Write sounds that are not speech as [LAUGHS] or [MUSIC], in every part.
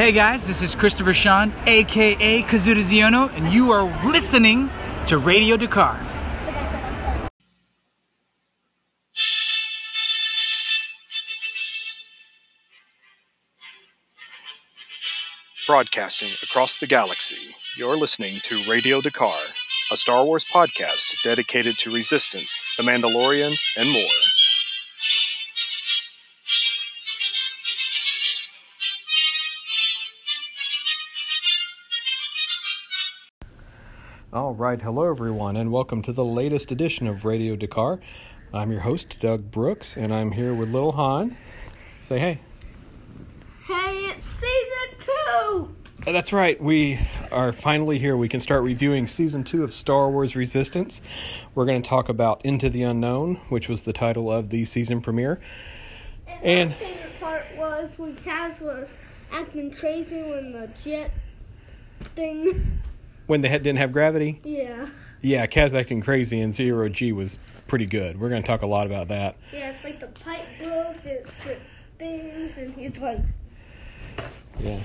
Hey guys, this is Christopher Sean, aka Kazuda Xiono, and you are listening to Radio Dakar. Broadcasting across the galaxy, you're listening to Radio Dakar, a Star Wars podcast dedicated to Resistance, The Mandalorian, and more. All right, hello everyone, and welcome to the latest edition of Radio Dakar. I'm your host, Doug Brooks, and I'm here with Little Han. Say hey. Hey, it's season two! Uh, That's right. We are finally here. We can start reviewing season two of Star Wars Resistance. We're going to talk about Into the Unknown, which was the title of the season premiere. And- my favorite part was when Kaz was acting crazy when the jet thing. When they had, didn't have gravity, Yeah. yeah, Kaz acting crazy and Zero G was pretty good. We're going to talk a lot about that. Yeah, it's like the pipe broke, it spit things, and he's like, Yeah.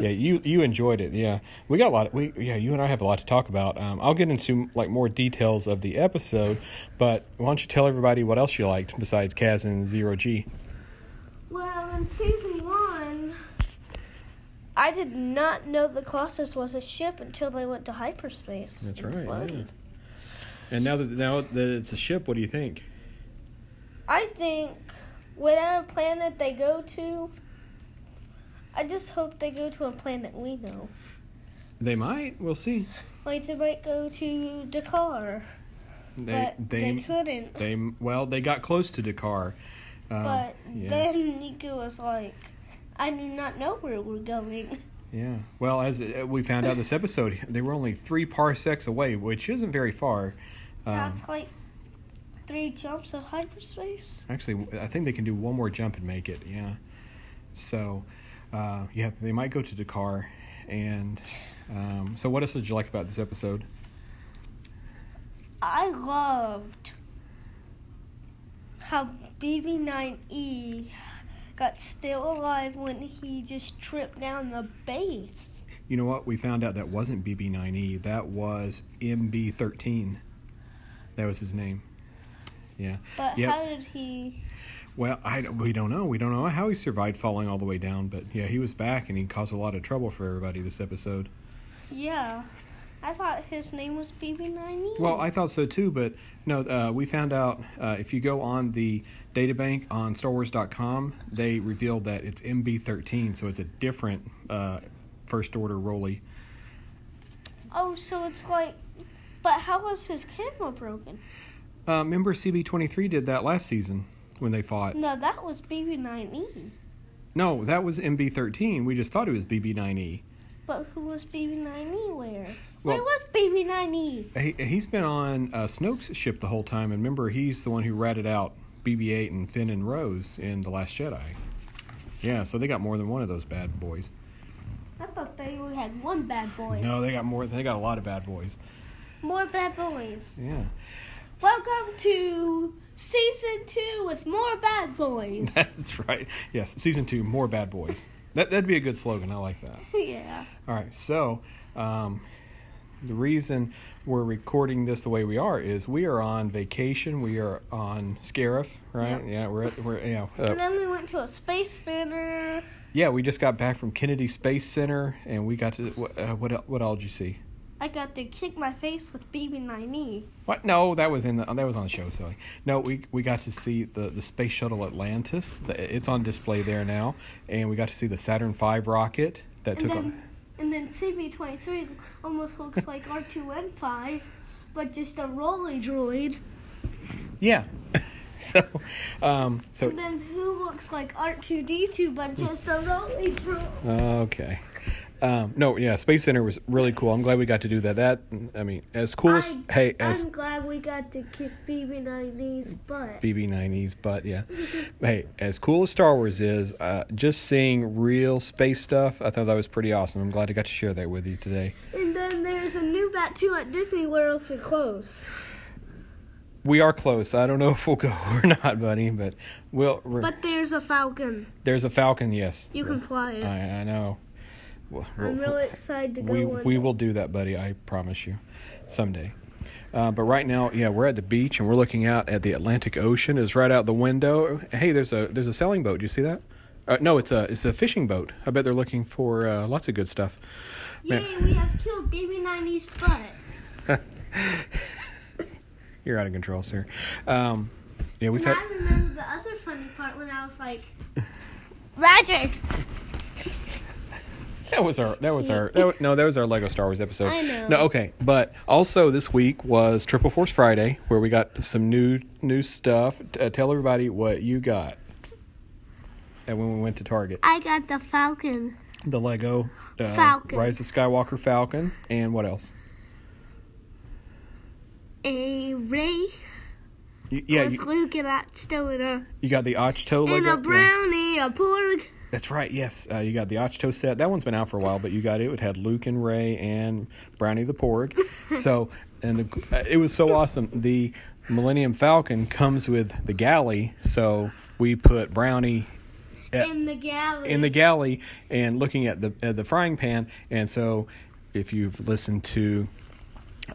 Yeah, you you enjoyed it. Yeah, we got a lot. Of, we yeah, you and I have a lot to talk about. Um, I'll get into like more details of the episode, but why don't you tell everybody what else you liked besides Kaz and Zero G? well, in season I did not know the Colossus was a ship until they went to hyperspace. That's and right, floated. And now that now that it's a ship, what do you think? I think whatever planet they go to, I just hope they go to a planet we know. They might. We'll see. Like they might go to D'Qar, They but they they, couldn't. they well they got close to D'Qar. Um, but yeah. then Neeku was like, "I do not know where we're going." Yeah. Well, as we found out this episode, they were only three parsecs away, which isn't very far. Um, That's like three jumps of hyperspace. Actually, I think they can do one more jump and make it. Yeah. So, uh, yeah, they might go to D'Qar. And um, so, what else did you like about this episode? I loved how BB9E got still alive when he just tripped down the base. You know what? We found out that wasn't BB9E. That was MB13. That was his name. Yeah. But Yep. how did he? Well, I we don't know. We don't know how he survived falling all the way down, but yeah, he was back and he caused a lot of trouble for everybody this episode. Yeah, I thought his name was BB9E. Well, I thought so too, but no, uh, we found out uh, if you go on the databank on StarWars.com, they revealed that it's MB13, so it's a different uh, first order Rolly. oh, so it's like, but how was his camera broken? Uh, remember CB23 did that last season when they fought? No, that was BB9E. No, that was MB13. We just thought it was BB9E. But who was BB9E where? Well- where was BB9E? He, he's been on uh, Snoke's ship the whole time, and remember, he's the one who ratted out BB-8 and Finn and Rose in The Last Jedi. Yeah, so they got more than one of those bad boys. I thought they only had one bad boy. No, they got more. They got a lot of bad boys. More bad boys. Yeah. Welcome to season two with more bad boys. [LAUGHS] That's right. Yes, season two, more bad boys. That that'd be a good slogan. I like that. [LAUGHS] yeah. All right, so um, the reason we're recording this the way we are is we are on vacation. We are on Scarif, right? Yep. Yeah, we're at, we're yeah uh, And then we went to a space center. yeah. We just got back from Kennedy Space Center, and we got to what uh, what what all did you see? I got to kick my face with BB9E. What? No, that was in the that was on the show. Silly. no, we we got to see the the space shuttle Atlantis. The, it's on display there now, and we got to see the Saturn V rocket that And took. then, on, and then CB23 almost looks like R2N5, but just a rolly droid. yeah. [LAUGHS] so, um, so And then who looks like R2D2, but just a rolly droid. okay. Um, no, yeah, Space Center was really cool. I'm glad we got to do that. That I mean, as cool as I- hey, as I'm glad we got to kick BB9E's butt. BB-90s, but yeah, [LAUGHS] hey, as cool as Star Wars is, uh, just seeing real space stuff, I thought that was pretty awesome. I'm glad I got to share that with you today. And then there's a new Batuu at Disney World for close. We are close. I don't know [LAUGHS] if we'll go [LAUGHS] or not, buddy, but we'll. But there's a falcon. there's a falcon. Yes, You can fly it. I, I know. We'll- I'm really excited to go. we one we will do that, buddy. I promise you, someday. Uh, but right now, yeah, we're at the beach and we're looking out at the Atlantic Ocean. Is right out the window. Hey, there's a there's a sailing boat. Do you see that? Uh, no, it's a it's a fishing boat. I bet they're looking for uh, lots of good stuff. Man. Yay, we have killed baby 90's butt. [LAUGHS] You're out of control, sir. Um, yeah, we've and had. I remember the other funny part when I was like, [LAUGHS] Roger. That was our. That was our. That was, no, that was our Lego Star Wars episode. I know. No, okay, but also this week was Triple Force Friday, where we got some new new stuff. Uh, tell everybody what you got. And when we went to Target, I got the falcon. the Lego uh, Falcon. Rise of Skywalker Falcon, and what else? A ray You, yeah, with you, Luke and still in a you got the Ahch-To Lego. and a brownie, a porg. That's right. Yes, uh, you got the Ahch-To set. That one's been out for a while, but you got it. It had Luke and Rey and Brownie the Porg. [LAUGHS] so, and the uh, it was so awesome. The Millennium Falcon comes with the galley, so we put Brownie at- in the galley. in the galley and looking at the at the frying pan. And so, if you've listened to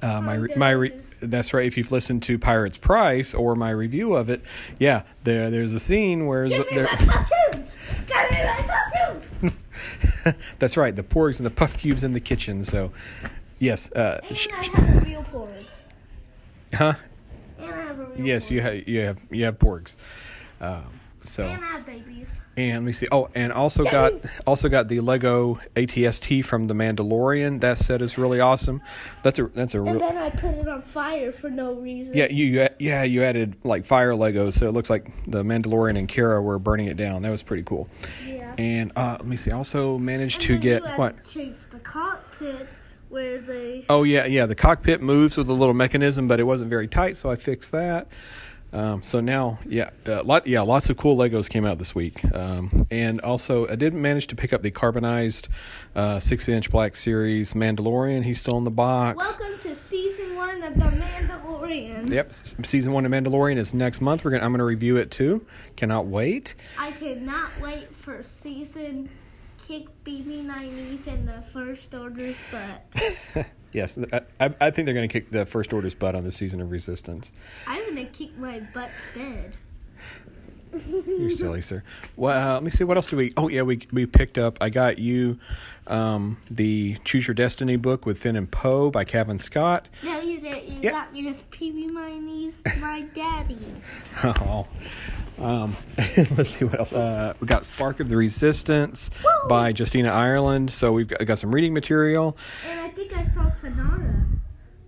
uh, my re- my re- that's right. If you've listened to Pirates Price or my review of it, yeah, there there's a scene where there, my cartoons. Give me my cartoons. [LAUGHS] that's right. The porgs and the puff cubes in the kitchen. So, yes, uh, and sh- I have a real porg. huh? And I have a real Yes, porg. you have you have you have porgs. Um, so And I have babies. and let me see. Oh, and also got also got the Lego ATST from the Mandalorian. That set is really awesome. That's a that's a And real. then I put it on fire for no reason. Yeah, you you- yeah you added like fire Legos, so it looks like the Mandalorian and Cara were burning it down. That was pretty cool. Yeah. And uh, let me see. I also managed And to get what? to change the cockpit where they. Oh yeah, yeah. The cockpit moves with a little mechanism, but it wasn't very tight, so I fixed that. Um, so now, yeah, uh, lot, yeah, lots of cool Legos came out this week, um, and also I did manage to pick up the carbonized uh, six-inch Black Series Mandalorian. He's still in the box. Welcome to season one of The Mandalorian. Yep, s- season one of Mandalorian is next month. We're gonna I'm gonna review it too. Cannot wait. I cannot wait for season kick BB 90s and the first order's butt. [LAUGHS] Yes, I, I think they're gonna kick the First Order's butt on the season of Resistance. I'm gonna kick my butt's bed. You're silly, sir. Well, let me see. What else do we? Oh, yeah, we we picked up. I got you um, the Choose Your Destiny book with Finn and Poe by Cavan Scott. No, you didn't. You Yeah. got me this PB 90s, my daddy. [LAUGHS] Oh, um, [LAUGHS] let's see what else. Uh, we got Spark of the Resistance Woo! by Justina Ireland. So we've got, got some reading material. And I think I saw Synara.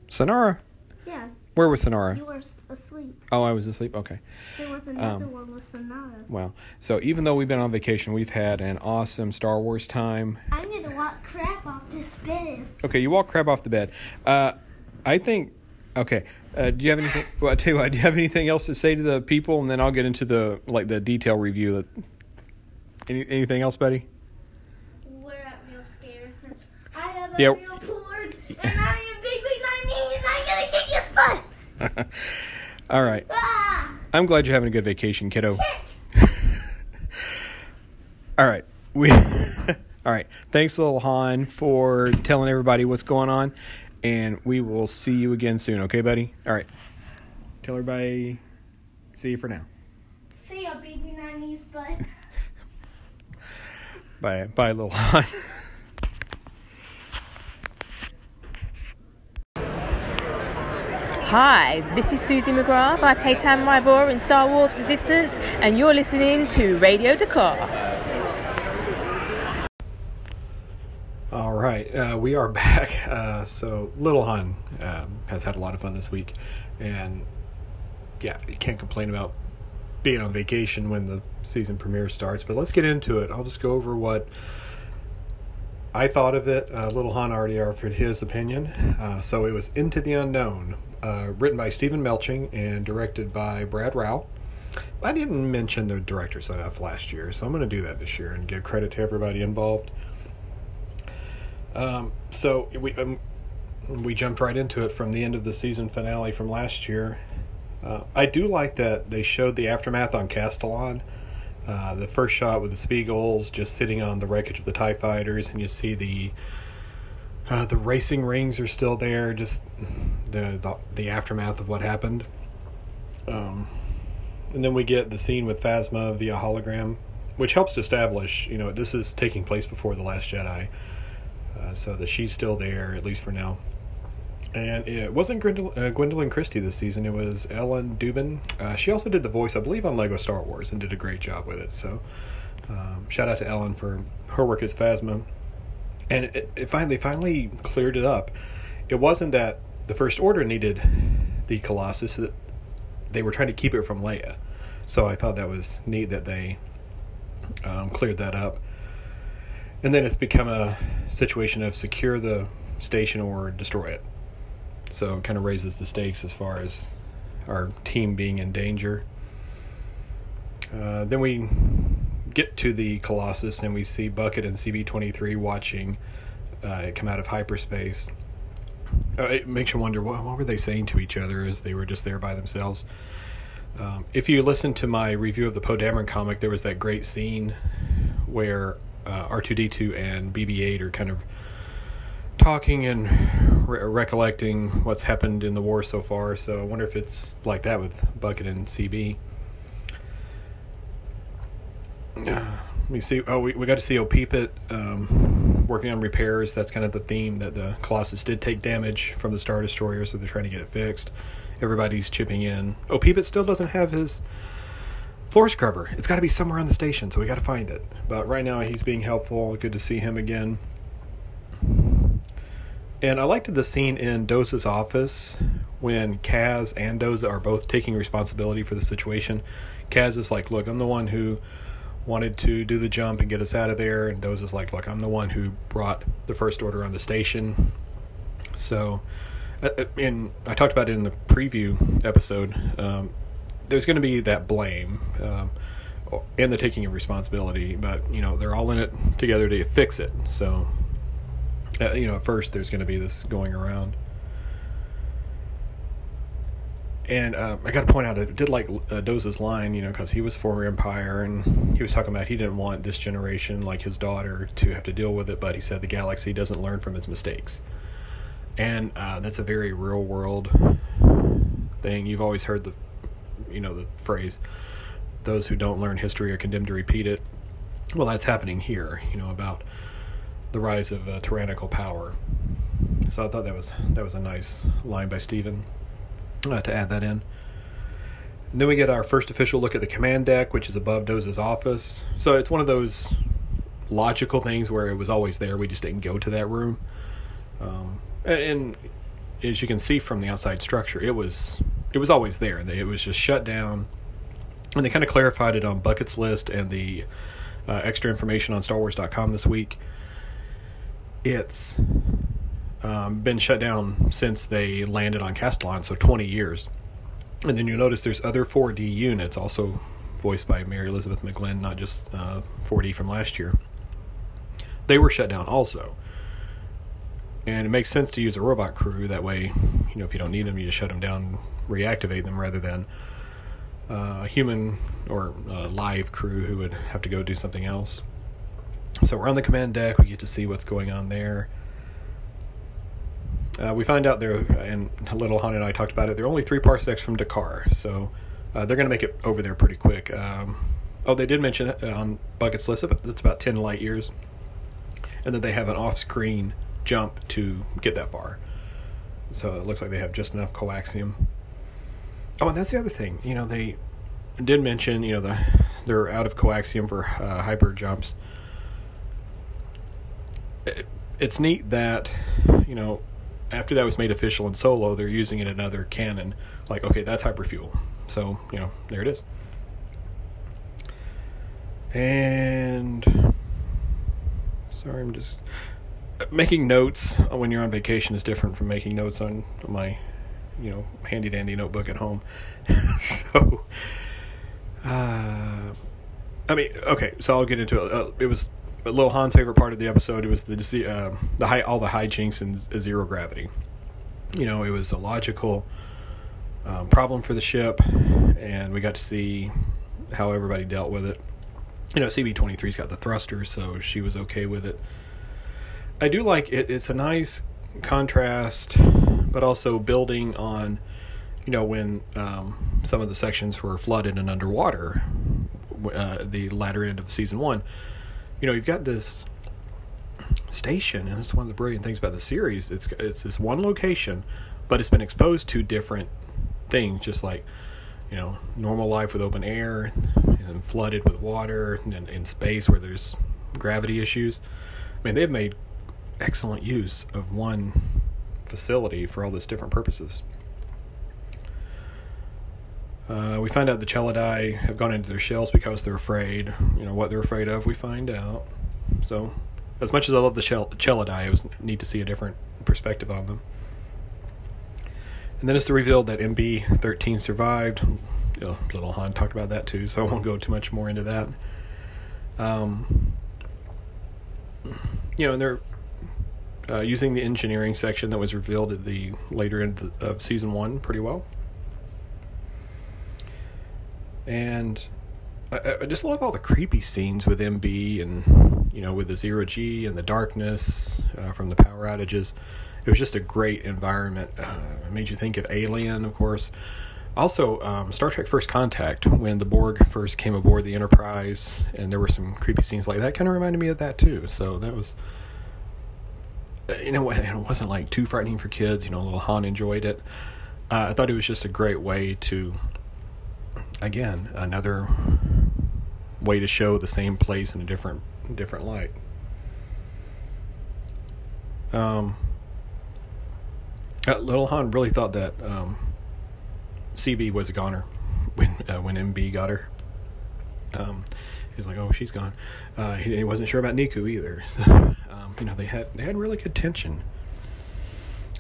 Synara, Yeah, where was Synara? you were asleep. Oh, I was asleep. Okay. There was another Um, one with Synara. Wow. So even though we've been on vacation, we've had an awesome Star Wars time. I'm gonna walk crap off this bed. Okay, you walk crap off the bed. Uh, I think. Okay. Uh, do you have anything? [LAUGHS] Well, I tell you what. Do you have anything else to say to the people, and then I'll get into the like the detail review. That any, anything else, Betty? We're at real scared. I have a Yeah. real board, and I am BB 90 and I'm gonna kick his butt. All right. I'm glad you're having a good vacation, kiddo. [LAUGHS] All right. We. [LAUGHS] All right. Thanks, little Han, for telling everybody what's going on, and we will see you again soon. Okay, buddy. All right. Tell everybody. See you for now. See ya, baby 90's bud. [LAUGHS] Bye, bye, little Han. Hi, this is Suzie McGrath. I play Tam Ryvora in Star Wars Resistance, and you're listening to Radio Dakar. All right, uh, we are [LAUGHS] back. Uh, so, Little Han um, has had a lot of fun this week, and yeah, you can't complain about being on vacation when the season premiere starts. But let's get into it. I'll just go over what I thought of it. Uh, Little Han already offered his opinion. Uh, so, it was Into the Unknown, uh, written by Steven Melching and directed by Brad Rau. I didn't mention the director's enough last year, so I'm going to do that this year and give credit to everybody involved. Um, so we um, we jumped right into it from the end of the season finale from last year. Uh, I do like that they showed the aftermath on Castilon. Uh, the first shot with the Spiegels just sitting on the wreckage of the Tie Fighters, and you see the uh, the racing rings are still there. Just the the, aftermath of what happened. Um, and then we get the scene with Phasma via hologram, which helps to establish, you know, this is taking place before the Last Jedi, uh, so that she's still there at least for now. And it wasn't Gwendoline, uh, Gwendoline Christie this season; it was Ellen Dubin. Uh, she also did the voice, I believe, on Lego Star Wars, and did a great job with it. So, um, shout out to Ellen for her work as Phasma. And it, it finally, finally cleared it up. It wasn't that the First Order needed the Colossus; that they were trying to keep it from Leia. So I thought that was neat that they um, cleared that up. And then it's become a situation of secure the station or destroy it. So it kind of raises the stakes as far as our team being in danger. Uh, then we get to the Colossus and we see Bucket and CB 23 watching uh, it come out of hyperspace. Uh, it makes you wonder what, what were they saying to each other as they were just there by themselves. Um, if you listen to my review of the Poe Dameron comic, there was that great scene where uh, R2D2 and BB-8 are kind of talking and re- recollecting what's happened in the war so far. So I wonder if it's like that with Bucket and CB. Uh, we see. Oh, we, we got to see Opipit um, working on repairs. That's kind of the theme that the Colossus did take damage from the Star Destroyer, so they're trying to get it fixed. Everybody's chipping in. Oh, Opipit still doesn't have his floor scrubber. It's got to be somewhere on the station, so we got to find it. But right now, he's being helpful. Good to see him again. And I liked the scene in Doza's office when Kaz and Doza are both taking responsibility for the situation. Kaz is like, "Look, I'm the one who wanted to do the jump and get us out of there," and Doza's like, "Look, I'm the one who brought the First Order on the station." So, and I talked about it in the preview episode. Um, there's going to be that blame um, and the taking of responsibility, but you know they're all in it together to fix it. So uh, you know, at first there's going to be this going around. And uh, I got to point out, I did like uh, Doza's line, you know, because he was former Empire, and he was talking about he didn't want this generation, like his daughter, to have to deal with it. But he said the galaxy doesn't learn from its mistakes, and uh, that's a very real world thing. You've always heard the, you know, the phrase, "Those who don't learn history are condemned to repeat it." Well, that's happening here, you know, about the rise of uh, tyrannical power. So I thought that was that was a nice line by Steven uh, to add that in. And then we get our first official look at the command deck, which is above Doza's office. So it's one of those logical things where it was always there. We just didn't go to that room. Um, and, and, as you can see from the outside structure, it was it was always there. It was just shut down. And they kind of clarified it on Bucket's list and the uh, extra information on StarWars.com this week it's um, been shut down since they landed on Castilon, so 20 years. And then you'll notice there's other 4D units, also voiced by Mary Elizabeth McGlynn, not just uh, 4D from last year. They were shut down also. And it makes sense to use a robot crew. That way, you know, if you don't need them, you just shut them down, reactivate them, rather than uh, a human or a live crew who would have to go do something else. So we're on the command deck. We get to see what's going on there. Uh, we find out there, and Little Han and I talked about it. They're only three parsecs from D'Qar, so uh, they're going to make it over there pretty quick. Um, oh, they did mention it on Bucket's list. But it's about ten light years, and then they have an off-screen jump to get that far. So it looks like they have just enough coaxium. Oh, and that's the other thing. You know, they did mention you know the they're out of coaxium for uh, hyper jumps it's neat that you know after that was made official in solo they're using it in other canon. Like okay that's hyperfuel. So you know there it is. And sorry i'm just making notes when you're on vacation is different from making notes on my you know handy dandy notebook at home. [LAUGHS] So uh i mean okay so i'll get into it. Uh, it was but Lil Han's favorite part of the episode was the uh, the high all the hijinks in zero gravity. You know, it was a logical um, problem for the ship, and we got to see how everybody dealt with it. You know, CB23's got the thrusters, so she was okay with it. I do like it. It's a nice contrast, but also building on, you know, when um, some of the sections were flooded and underwater, uh, the latter end of season one. You know, you've got this station, and it's one of the brilliant things about the series. It's it's this one location, but it's been exposed to different things, just like you know normal life with open air, and flooded with water, and in space where there's gravity issues. I mean, they've made excellent use of one facility for all these different purposes. Uh, we find out the Chelidai have gone into their shells because they're afraid. You know what they're afraid of. We find out. So, as much as I love the Chel- Chelidai, it was neat to see a different perspective on them. And then it's revealed that MB13 survived. Little Han talked about that too, so I won't go too much more into that. Um, you know, and they're uh, using the engineering section that was revealed at the later end of season one pretty well. And I, I, just love all the creepy scenes with MB and you know with the zero G and the darkness uh, from the power outages. It was just a great environment. Uh, it made you think of Alien, of course. Also, um, Star Trek First Contact, when the Borg first came aboard the Enterprise, and there were some creepy scenes like that, kind of reminded me of that too. So that was, uh, you know, [LAUGHS] it wasn't like too frightening for kids. You know, little Han enjoyed it. Uh, I thought it was just a great way to again another way to show the same place in a different different light. Um, uh, Little Han really thought that um, CB was a goner [LAUGHS] when uh, when MB got her. Um, he was like, "Oh, she's gone." Uh, he, he, wasn't sure about Neeku either. [LAUGHS] So, um, you know, they had they had really good tension.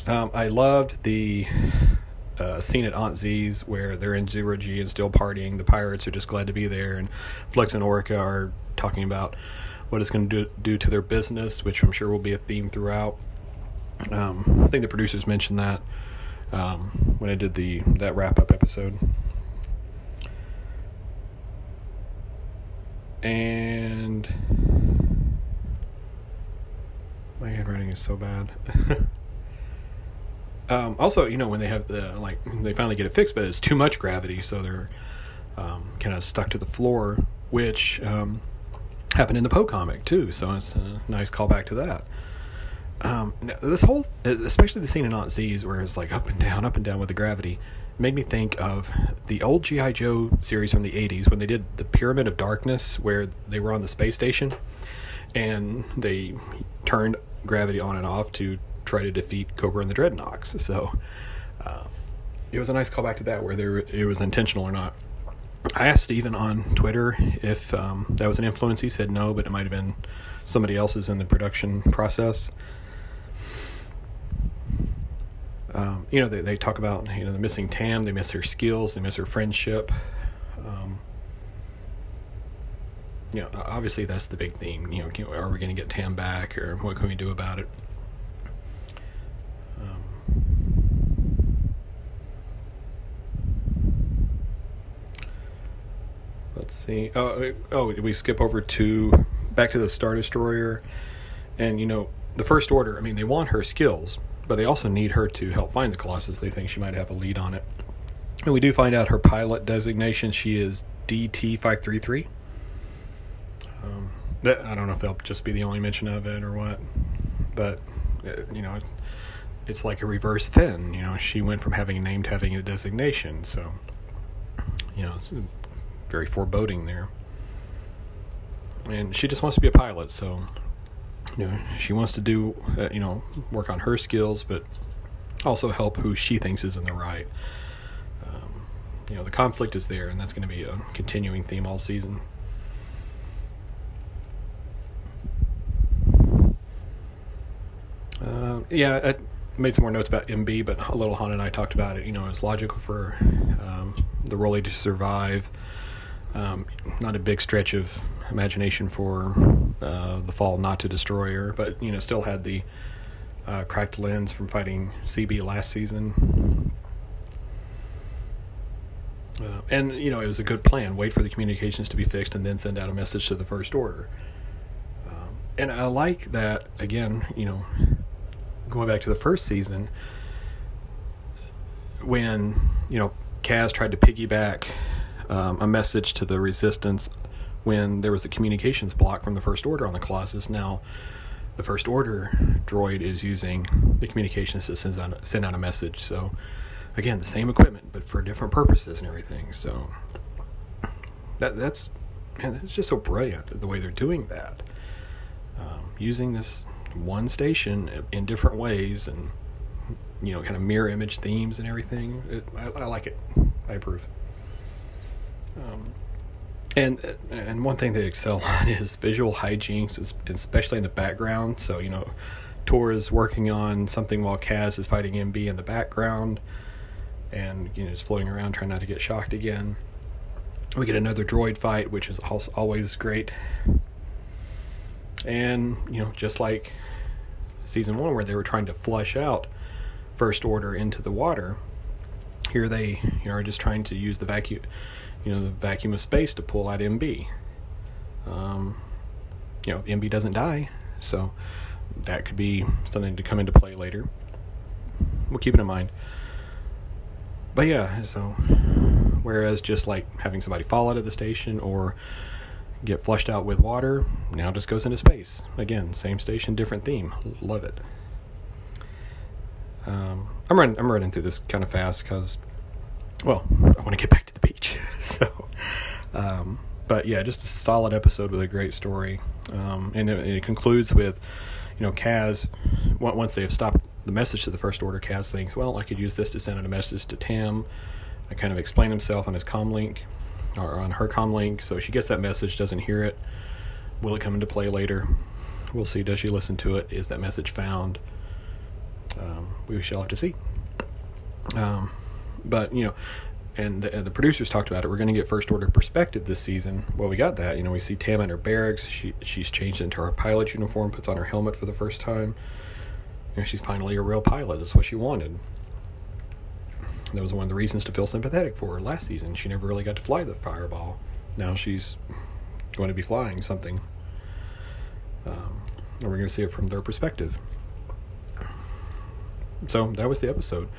Um, I loved the uh, scene at Aunt Z's where they're in zero G and still partying. The pirates are just glad to be there, and Flix and Orka are talking about what it's going to do, do to their business, which I'm sure will be a theme throughout. Um, I think the producers mentioned that um, when I did the that wrap up episode. And my handwriting is so bad. [LAUGHS] Um, also, you know, when they have the like, they finally get it fixed, but it's too much gravity, so they're um, kind of stuck to the floor, which um, happened in the Poe comic too. So it's a nice callback to that. Um, this whole, especially the scene in Aunt Z's where it's like up and down, up and down with the gravity, made me think of the old GI Joe series from the '80s when they did the Pyramid of Darkness, where they were on the space station and they turned gravity on and off to try to defeat Cobra and the Dreadnoks. So uh, it was a nice callback to that, whether it was intentional or not. I asked Steven on Twitter if um, that was an influence. He said no, but it might have been somebody else's in the production process. Um, you know, they, they talk about you know the missing Tam. They miss her skills. They miss her friendship. Um, you know, obviously that's the big theme. You know, are we going to get Tam back, or what can we do about it? Let's see. Oh, oh, we skip over to back to the Star Destroyer, and you know the First Order. I mean, they want her skills, but they also need her to help find the Colossus. They think she might have a lead on it, and we do find out her pilot designation. She is DT five three three. Um, that I don't know if that'll just be the only mention of it or what, but uh, you know, it's like a reverse Finn. You know, she went from having a name to having a designation. So, you know, very foreboding there. And she just wants to be a pilot, so you know she wants to do uh, you know work on her skills, but also help who she thinks is in the right. Um, you know the conflict is there, and that's going to be a continuing theme all season. Uh, yeah, I made some more notes about MB, but a little Han and I talked about it. You know, it's logical for um, the R'oli to survive. Um, not a big stretch of imagination for uh, the fall not to destroy her, but you know, still had the uh, cracked lens from fighting CB last season. Uh, and you know, it was a good plan. Wait for the communications to be fixed, and then send out a message to the first order. Um, and I like that again. You know, going back to the first season, when you know Kaz tried to piggyback um, a message to the Resistance when there was a communications block from the First Order on the Colossus. Now, the First Order droid is using the communications to send out, send out a message. So, again, the same equipment, but for different purposes and everything. So, that that's man, it's just so brilliant the way they're doing that, um, using this one station in different ways and you know kind of mirror image themes and everything. It, I, I, like it. I approve. Um, and and one thing they excel [LAUGHS] on is visual hijinks, especially in the background. So you know, Tor is working on something while Kaz is fighting MB in the background, and you know is floating around trying not to get shocked again. We get another droid fight, which is always great. And you know, just like season one, where they were trying to flush out First Order into the water, here they you know, are just trying to use the vacuum you know, the vacuum of space to pull out MB. Um, you know, MB doesn't die, so that could be something to come into play later. We'll keep it in mind. But yeah, so whereas just like having somebody fall out of the station or get flushed out with water, now just goes into space. Again, same station, different theme. Love it. Um, I'm running. I'm running through this kind of fast because well, I want to get back. [LAUGHS] so, um, but yeah, just a solid episode with a great story. Um, and it, it, concludes with, you know, Kaz, once they have stopped the message to the First Order, Kaz thinks, well, I could use this to send out a message to Tim. I kind of explain himself on his com link, or on her com link, so she gets that message, doesn't hear it. Will it come into play later? We'll see. Does she listen to it? Is that message found? Um, we shall have to see. Um, but you know, and the, the, producers talked about it. We're going to get first order perspective this season. Well, we got that. You know, we see Tam in her barracks. She she's changed into her pilot uniform, puts on her helmet for the first time. You know, she's finally a real pilot. That's what she wanted. That was one of the reasons to feel sympathetic for her last season. She never really got to fly the Fireball. Now she's going to be flying something. Um, and we're going to see it from their perspective. So that was the episode.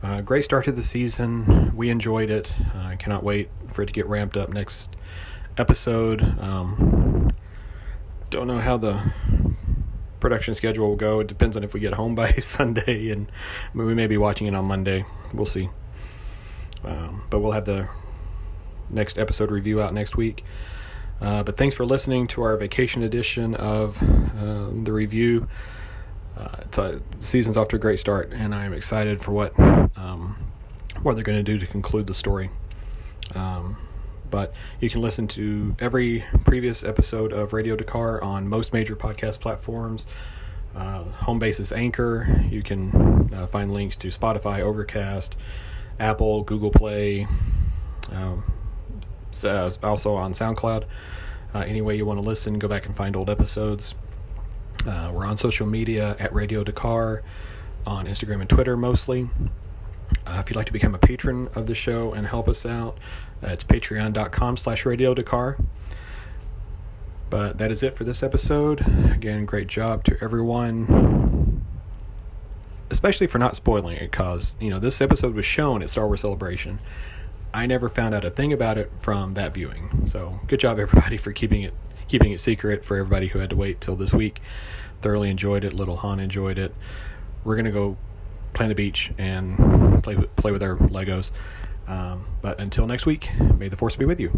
Uh, great start to the season. We enjoyed it. I uh, cannot wait for it to get ramped up next episode. Um, don't know how the production schedule will go. It depends on if we get home by [LAUGHS] Sunday, and we may be watching it on Monday. We'll see. Um, but we'll have the next episode review out next week. Uh, but thanks for listening to our vacation edition of uh, the review uh, it's a, season's off to a great start, and I'm excited for what um, what they're going to do to conclude the story. Um, but you can listen to every previous episode of Radio Dakar on most major podcast platforms. Uh, home is Anchor. You can uh, find links to Spotify, Overcast, Apple, Google Play, um, also on SoundCloud. Uh, any way you want to listen, go back and find old episodes. Uh, we're on social media at Radio Dakar, on Instagram and Twitter mostly. Uh, if you'd like to become a patron of the show and help us out, uh, it's patreon.com slash Radio Dakar. But that is it for this episode. Again, great job to everyone, especially for not spoiling it, because you know this episode was shown at Star Wars Celebration. I never found out a thing about it from that viewing. So good job, everybody, for keeping it keeping it secret for everybody who had to wait till this week. Thoroughly enjoyed it. Little Han enjoyed it. We're gonna go play on the beach and play with, play with our Legos. Um, but until next week, may the force be with you.